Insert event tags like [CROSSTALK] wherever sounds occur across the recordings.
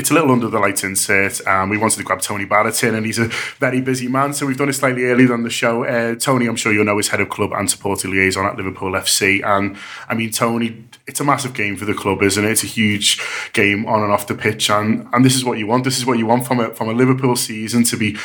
It's a little under the lights insert, and we wanted to grab Tony Barrett and he's a very busy man, so we've done it slightly earlier on the show. Uh, Tony, I'm sure you'll know, is head of club and supporter liaison at Liverpool FC, and I mean, Tony, it's a massive game for the club, isn't it? It's a huge game on and off the pitch, and, and this is what you want. This is what you want from a from a Liverpool season to be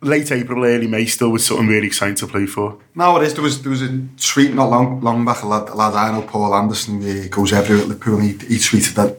late April, early May, still with something really exciting to play for. No, it is. There was there was a tweet not long long back. A lad, a lad I know, Paul Anderson, he goes everywhere at Liverpool, and he, he tweeted that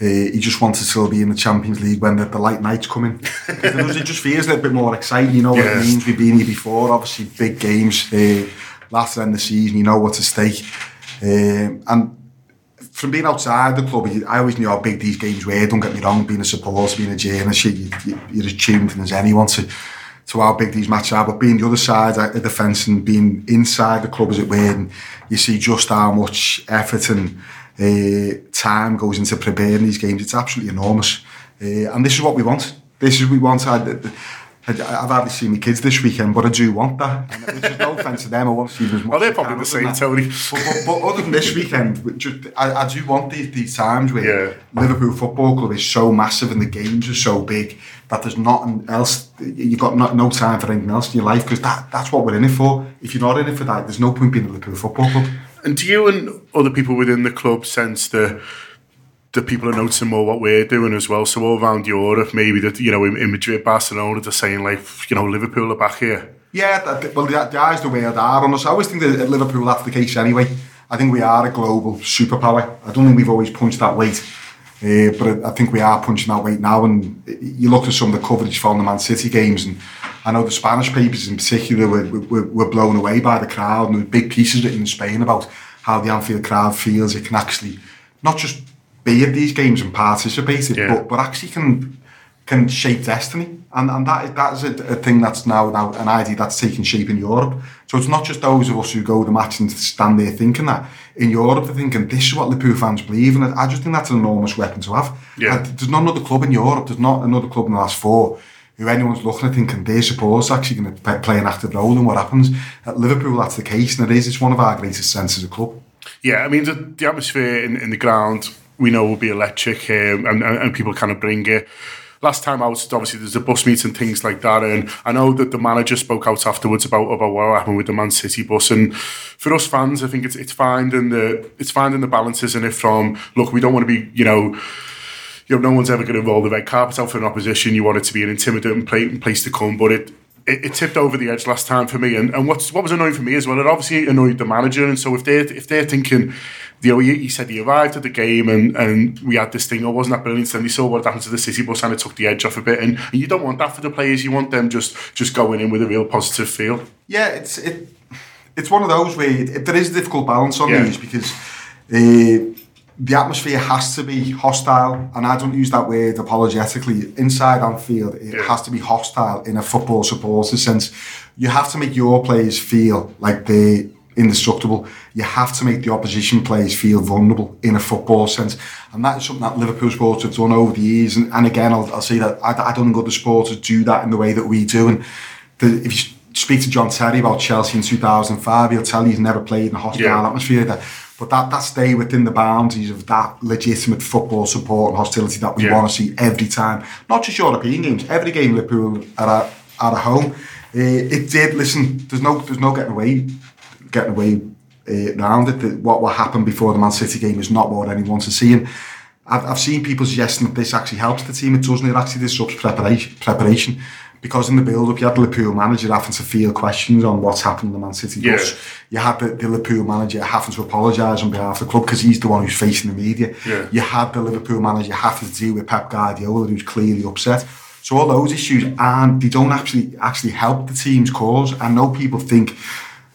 uh, he just wants to still be in the Champions League when the, the light nights come in. Because it just feels a little bit more exciting. You know what it means. We've been here before. Obviously, big games. Uh, last end of the season, you know what's at stake. Um, and from being outside the club, I always knew how big these games were. Don't get me wrong, being a supporter, being a journalist, you, you, you're as tuned in as anyone to, to how big these matches are. But being the other side of the fence and being inside the club, as it were, and you see just how much effort and uh, time goes into preparing these games. It's absolutely enormous. Uh, and this is what we want. This is what we want. I, I've hardly seen my kids this weekend, but I do want that. And which is no offence to them. I want to see them as much Well, they're probably the same. Tony. But, but, but other than this weekend, just, I, I do want these, these times where Yeah. Liverpool Football Club is so massive and the games are so big that there's nothing else. You've got no, no time for anything else in your life because that, that's what we're in it for. If you're not in it for that, there's no point being a Liverpool Football Club. And do you and other people within the club sense that the people are noticing more what we're doing as well? So all around Europe, maybe that you know in, in Madrid, Barcelona, they're saying like you know Liverpool are back here. Yeah, that, well, the, the eyes the world are on us. I always think that at Liverpool that's the case anyway. I think we are a global superpower. I don't think we've always punched that weight, uh, but I, I think we are punching that weight now. And you look at some of the coverage from the Man City games, and I know the Spanish papers in particular were, were, were blown away by the crowd, and there were big pieces written in Spain about how the Anfield crowd feels it can actually not just be at these games and participate, Yeah. but, but actually can can shape destiny, and and that is that is a, a thing that's now now an idea that's taking shape in Europe. So it's not just those of us who go to the match and stand there thinking that. In Europe, they're thinking this is what Liverpool fans believe, and I just think that's an enormous weapon to have. Yeah. There's not another club in Europe. There's not another club in the last four who anyone's looking at thinking their supporters actually going to play an active role in what happens. At Liverpool, that's the case, and it is. It's one of our greatest strengths as a club. Yeah, I mean the, the atmosphere in, in the ground we know will be electric, um, and, and people kind of bring it. Last time out, obviously there's a bus meet and things like that, and I know that the manager spoke out afterwards about about what happened with the Man City bus, and for us fans, I think it's it's finding the it's finding the balance, isn't it? From look, we don't want to be, you know. You know, no one's ever going to roll the red carpet out for an opposition. You want it to be an intimidating pla- place to come, but it, it, it tipped over the edge last time for me. And, and what's, what was annoying for me as well, it obviously annoyed the manager. And so if they're if they're thinking, you know, he, he said he arrived at the game and, and we had this thing, oh, wasn't that brilliant? And they saw what happened to the City bus and it took the edge off a bit. And, and you don't want that for the players. You want them just just going in with a real positive feel. Yeah, it's it, it's one of those where it, there is a difficult balance on Yeah. these because uh, the atmosphere has to be hostile, and I don't use that word apologetically. Inside Anfield, it Yeah. has to be hostile in a football supporter sense. You have to make your players feel like they're indestructible. You have to make the opposition players feel vulnerable in a football sense, and that is something that Liverpool supporters have done over the years. And, and again, I'll, I'll say that I, I don't think other supporters do that in the way that we do. And the, if you speak to John Terry about Chelsea in 2005, he'll tell you he's never played in a hostile Yeah. atmosphere. That, but that, that stay within the boundaries of that legitimate football support and hostility that we Yeah. want to see every time. Not just European games, every game Liverpool are at, at home. Uh, it did, listen, there's no there's no getting away getting away uh, around it. That what what happened before the Man City game is not what anyone wants to see. And I've, I've seen people suggesting that this actually helps the team. It doesn't. It actually disrupts preparation. Preparation because in the build-up, you had the Liverpool manager having to field questions on what's happened in the Man City Yeah. You had the, the Liverpool manager having to apologise on behalf of the club because he's the one who's facing the media. Yeah. You had the Liverpool manager having to deal with Pep Guardiola, who's clearly upset. So all those issues, and they don't actually actually help the team's cause. I know people think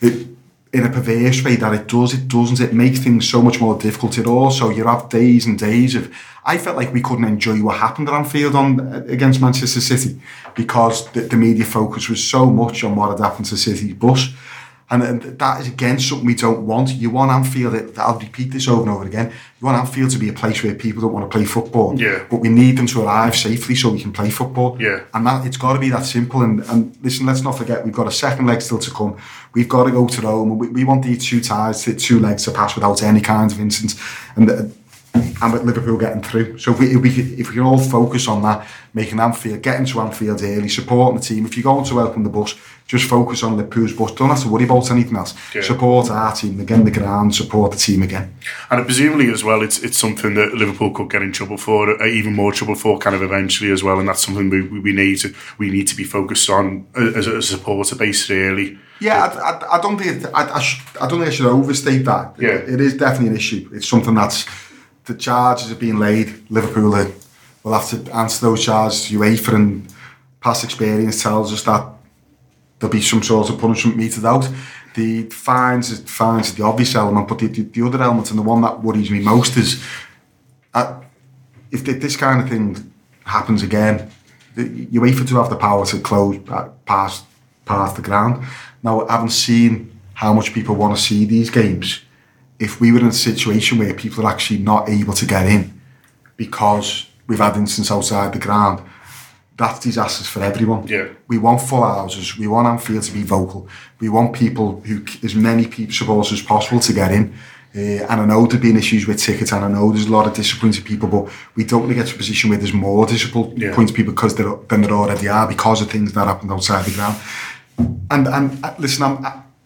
it, in a perverse way that it does, it doesn't. It makes things so much more difficult. It also, you have days and days of. I felt like we couldn't enjoy what happened at Anfield on against Manchester City because the, the media focus was so much on what had happened to City's bus. And, and that is again something we don't want. You want Anfield, I'll repeat this over and over again, you want Anfield to be a place where people don't want to play football. Yeah. But we need them to arrive safely so we can play football. Yeah. And that it's got to be that simple. And, and listen, let's not forget, we've got a second leg still to come. We've got to go to Rome. We, we want these two ties, two legs to pass without any kind of incidents. And, uh, and with Liverpool getting through. So if we, if we, if we can all focus on that, making Anfield, getting to Anfield early, supporting the team. If you're going to welcome the bus, just focus on Liverpool's bus. Don't have to worry about anything else. Yeah. Support our team again, the ground, support the team again. And presumably as well, it's it's something that Liverpool could get in trouble for, uh, even more trouble for, kind of eventually as well. And that's something we, we need to we need to be focused on as a, supporter base, really. Yeah, I, I, I don't think I, I, sh- I don't think I should overstate that. Yeah. It, it is definitely an issue. It's something that's the charges are being laid. Liverpool are, will have to answer those charges. UEFA and past experience tells us that there'll be some sort of punishment meted out. The fines, fines is the obvious element, but the, the, the other element and the one that worries me most is uh, if th- this kind of thing happens again, UEFA to have the power to close uh, past past the ground. Now, I haven't seen how much people want to see these games. If we were in a situation where people are actually not able to get in because we've had incidents outside the ground, that's disasters for everyone. Yeah. We want full houses. We want Anfield to be vocal. We want people who, as many people supporters as possible, to get in. Uh, and I know there've been issues with tickets, and I know there's a lot of disappointed people, but we don't want to get to a position where there's more disappointed Yeah. people because there than there already are because of things that happened outside the ground. And and uh, listen, I'm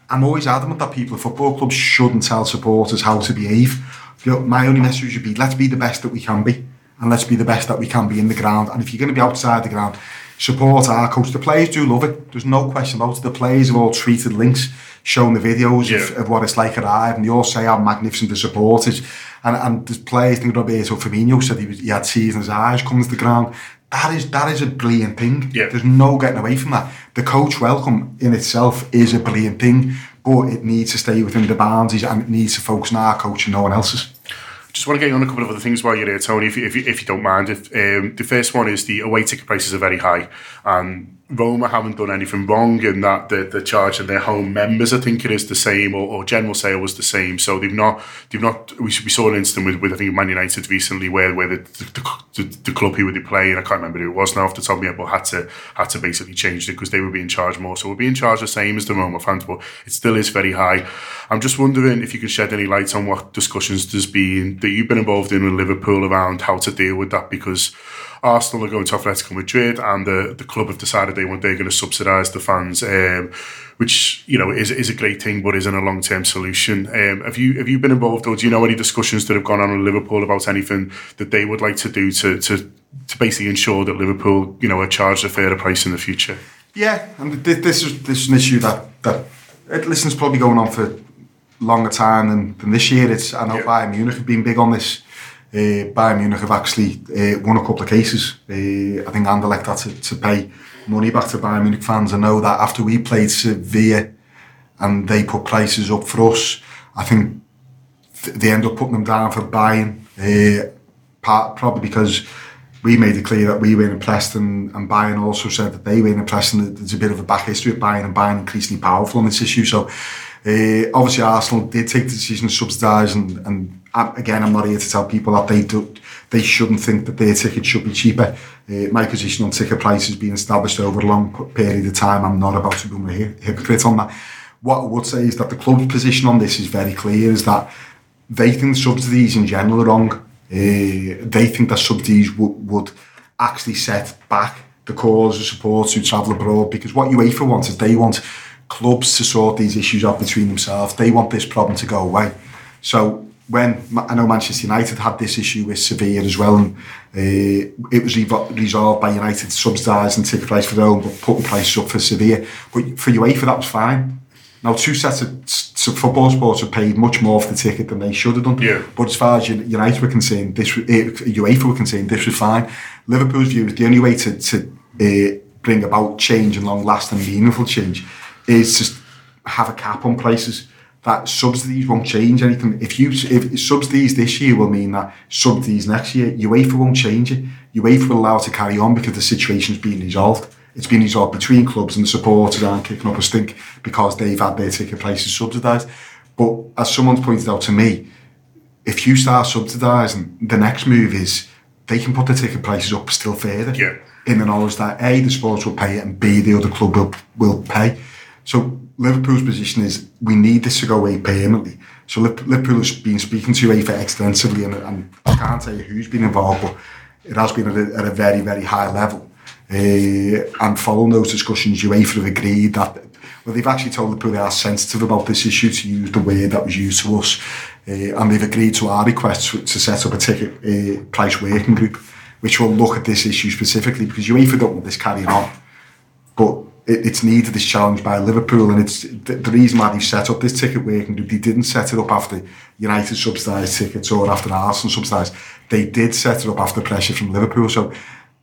I'm always adamant that people, at football clubs, shouldn't tell supporters how to behave. You know, my only message would be: let's be the best that we can be, and let's be the best that we can be in the ground. And if you're going to be outside the ground, support our coach. The players do love it. There's no question about it. The players have all tweeted links, shown the videos of, Yeah. of what it's like at Ive, and they all say how magnificent the support is. And and the players, I think Roberto Firmino said he, was, he had tears in his eyes coming to the ground. That is that is a brilliant thing. Yeah. There's no getting away from that. The coach welcome in itself is a brilliant thing, but it needs to stay within the boundaries and it needs to focus on our coach and no one else's. Just want to get you on a couple of other things while you're here, Tony, if you, if you, if you don't mind. If, um, the first one is the away ticket prices are very high, and Roma haven't done anything wrong in that the, the charge of their home members, I think it is the same, or, or general sale was the same. So they've not, they've not. We, saw an incident with, with I think Man United recently where where the the, the, the club who were playing, I can't remember who it was now off the top but had to had to basically change it because they were being charged more. So we're being charged the same as the Roma fans, but it still is very high. I'm just wondering if you can shed any light on what discussions there's been that you've been involved in with Liverpool around how to deal with that because Arsenal are going to Atletico Madrid and the, the club have decided they want they're going to subsidise the fans, um, which you know is is a great thing, but isn't a long term solution. Um, have you have you been involved, or do you know any discussions that have gone on in Liverpool about anything that they would like to do to to to basically ensure that Liverpool you know are charged a fairer price in the future? Yeah, and th- this is this is an issue that that it, listen, it's probably going on for longer time than, than this year. It's I know Yeah. Bayern Munich have been big on this. Uh, Bayern Munich have actually uh, won a couple of cases. Uh, I think Anderlecht had to, to pay money back to Bayern Munich fans. I know that after we played Sevilla and they put prices up for us, I think th- they end up putting them down for Bayern. Uh, part, probably because we made it clear that we weren't impressed and, and Bayern also said that they weren't impressed and there's a bit of a back history of Bayern and Bayern increasingly powerful on this issue. So uh, obviously Arsenal did take the decision to subsidise and, and again I'm not here to tell people that they do, they shouldn't think that their ticket should be cheaper. Uh, my position on ticket prices being established over a long period of time. I'm not about to become a hypocrite on that. What I would say is that the club's position on this is very clear, is that they think subsidies in general are wrong. Uh, they think that subsidies w- would actually set back the cause of support to travel abroad because what UEFA wants is they want clubs to sort these issues out between themselves. They want this problem to go away. So when I know Manchester United had this issue with Sevilla as well, and uh, it was revo- resolved by United subsidising ticket price for their own, but putting prices up for Sevilla. But for UEFA, that was fine. Now, two sets of s- football sports have paid much more for the ticket than they should have done. Yeah. But as far as United were concerned, this eh, UEFA were concerned, this was fine. Liverpool's view is the only way to, to uh, bring about change and long-lasting, meaningful change is to have a cap on prices. That subsidies won't change anything. If you if subsidies this year will mean that subsidies next year, UEFA won't change it. UEFA will allow it to carry on because the situation's being resolved. it's been resolved between clubs and the supporters aren't kicking up a stink because they've had their ticket prices subsidised. But as someone's pointed out to me, if you start subsidising, the next move is they can put the ticket prices up still further. Yeah. In the knowledge that A, the sports will pay it and B, the other club will, will pay. So Liverpool's position is we need this to go away permanently. So Liverpool has been speaking to UEFA extensively and, and I can't tell you who's been involved, but it has been at a, at a very, very high level. Uh, and following those discussions, UEFA have agreed that well, they've actually told Liverpool they are sensitive about this issue to use the word that was used to us, uh, and they've agreed to our request to, to set up a ticket uh, price working group, which will look at this issue specifically because UEFA don't want this carrying on, it, it's needed this challenge by Liverpool, and it's the, the reason why they've set up this ticket working group. They didn't set it up after United subsidised tickets or after Arsenal subsidised. They did set it up after pressure from Liverpool. So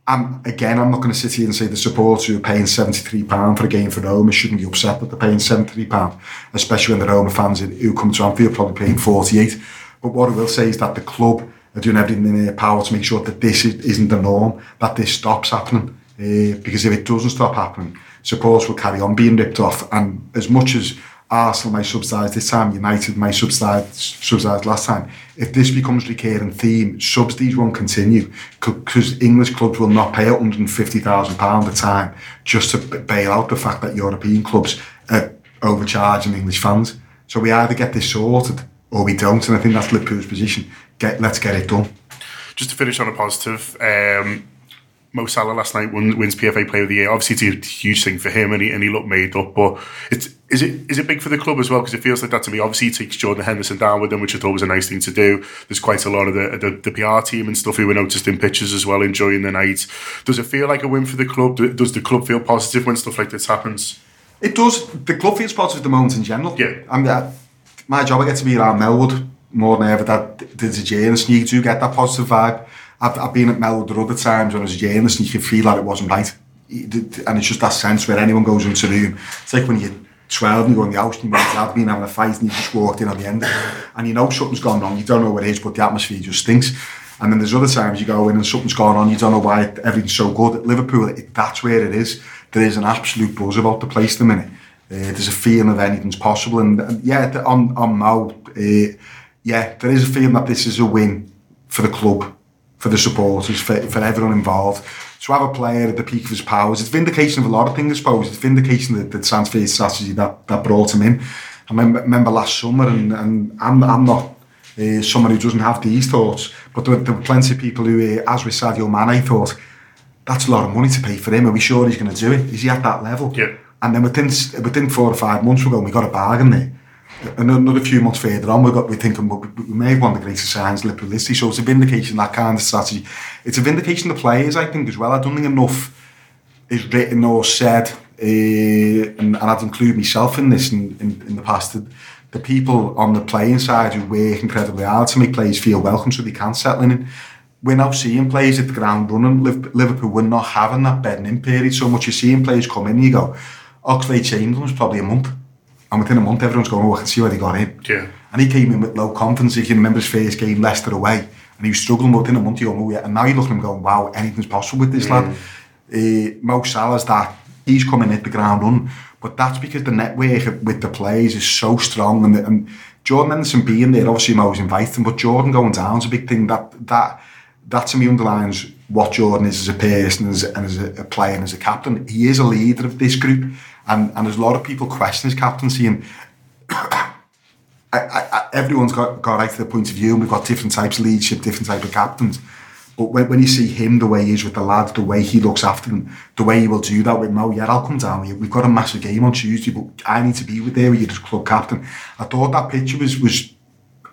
I'm, again, I'm not going to sit here and say the supporters who are paying £73 for a game for Roma shouldn't be upset that they're paying £73, especially when the Roma fans who come to Anfield probably paying 48 But what I will say is that the club are doing everything in their power to make sure that this isn't the norm, that this stops happening. Uh, because if it doesn't stop happening, supporters will carry on being ripped off. And as much as Arsenal may subsidise this time, United may subsidise, subsidise last time. If this becomes recurring theme, subsidies won't continue because English clubs will not pay £150,000 a time just to bail out the fact that European clubs are overcharging English fans. So we either get this sorted or we don't, and I think that's Liverpool's position. Get, let's get it done. Just to finish on a positive, um, Mo Salah last night won, wins PFA Player of the Year. Obviously, it's a huge thing for him, and he, and he looked made up. But it's is it is it big for the club as well? Because it feels like that to me. Obviously, he takes Jordan Henderson down with him, which I thought was a nice thing to do. There's quite a lot of the, the, the PR team and stuff who were noticed in pictures as well, enjoying the night. Does it feel like a win for the club? Does the club feel positive when stuff like this happens? It does. The club feels positive at the moment in general. Yeah. I mean, uh, my job, I get to be around Melwood more than ever. That there's a journalist, and you do get that positive vibe. I've, I've been at Melwood other times when I was a journalist and you can feel that it wasn't right. And it's just that sense where anyone goes into the room. It's like when you're 12 and you go in the house and you've been having a fight and you just walked in at the end. And you know something's gone wrong. You don't know what it is, but the atmosphere just stinks. And then there's other times you go in and something's gone on. You don't know why everything's so good. At Liverpool, it, that's where it is. There is an absolute buzz about the place at the minute. Uh, there's a feeling of anything's possible. And, and yeah, on, on Mo, uh, yeah, there is a feeling that this is a win for the club for the supporters, for, for everyone involved. So to have a player at the peak of his powers, it's vindication of a lot of things, I suppose. It's vindication of the, the transfer strategy that, that brought him in. I remember, remember last summer, and, and I'm, I'm not uh, someone who doesn't have these thoughts, but there, there were plenty of people who, uh, as with Sadio Mane, thought, that's a lot of money to pay for him. Are we sure he's going to do it? Is he at that level? Yeah. And then within within four or five months, we're going, we got a bargain there another few months further on, we've got, we're thinking, well, we made one of the greatest signs Liverpool history. So it's a vindication that kind of strategy. It's a vindication of the players, I think, as well. I don't think enough is written or said, uh, and, and I'd include myself in this in, in, in the past. The, the people on the playing side who work incredibly hard to make players feel welcome so they can settle in. We're now seeing players at the ground running. Liverpool, we're not having that bedding in period so much. You're seeing players come in and you go, Oxlade-Chamberlain was probably a month and within a month, everyone's going, oh, I can see where he got in. Yeah. And he came in with low confidence. If you remember his first game, Leicester away, and he was struggling within a month. You go, oh, yeah. And now you're looking at him going, wow, anything's possible with this mm. lad. Uh, Mo Salah's that he's coming at the ground run, but that's because the network with the players is so strong. And, and Jordan Henderson being there, obviously Mo's invited him, but Jordan going down is a big thing. That that that to me underlines what Jordan is as a person as, and as a, player and as a captain. He is a leader of this group. And, and there's a lot of people question his captaincy and [COUGHS] I, I, everyone's got, got right to the point of view and we've got different types of leadership, different type of captains. But when, when you see him the way he is with the lads, the way he looks after them, the way he will do that with Mo, yeah, I'll come down. We've got a massive game on Tuesday, but I need to be with there with you as club captain. I thought that picture was was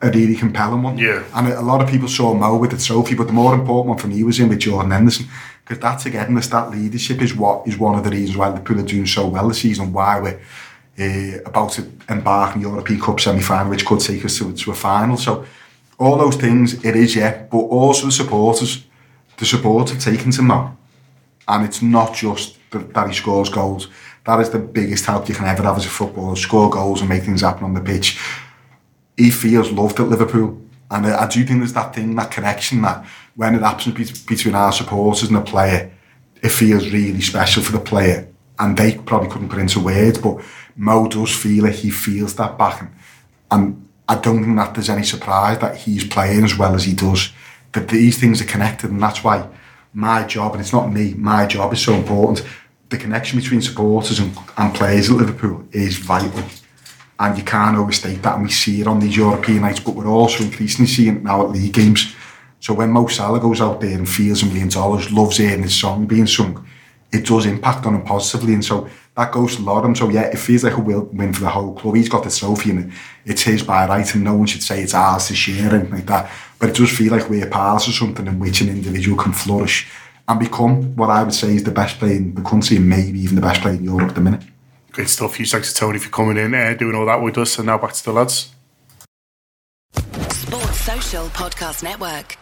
a really compelling one. Yeah. And a, a lot of people saw Mo with the trophy, but the more important one for me was in with Jordan Henderson because that togetherness, that leadership is what is one of the reasons why Liverpool are doing so well this season, why we're uh, about to embark on the European Cup semi-final, which could take us to, to a final. So all those things, it is, yeah, but also the supporters, the supporters have taken to Mo. And it's not just that he scores goals. That is the biggest help you can ever have as a footballer, score goals and make things happen on the pitch. He feels loved at Liverpool. And I, I do think there's that thing, that connection that when it happens between our supporters and the player, it feels really special for the player. And they probably couldn't put into words, but Mo does feel it. He feels that backing. And I don't think that there's any surprise that he's playing as well as he does. That these things are connected, and that's why my job, and it's not me, my job is so important. The connection between supporters and, and players at Liverpool is vital. And you can't overstate that, and we see it on these European nights, but we're also increasingly seeing it now at league games. So when Mo Salah goes out there and feels a million dollars, loves hearing his song being sung, it does impact on him positively. And so that goes to Lorem. So yeah, it feels like a win for the whole club. He's got the trophy and it's his by right, and no one should say it's ours to share or anything like that. But it does feel like we're part of something in which an individual can flourish and become what I would say is the best player in the country and maybe even the best player in Europe at the minute. Great stuff. Huge thanks to Tony for coming in, uh, doing all that with us. And now back to the lads. Sports Social Podcast Network.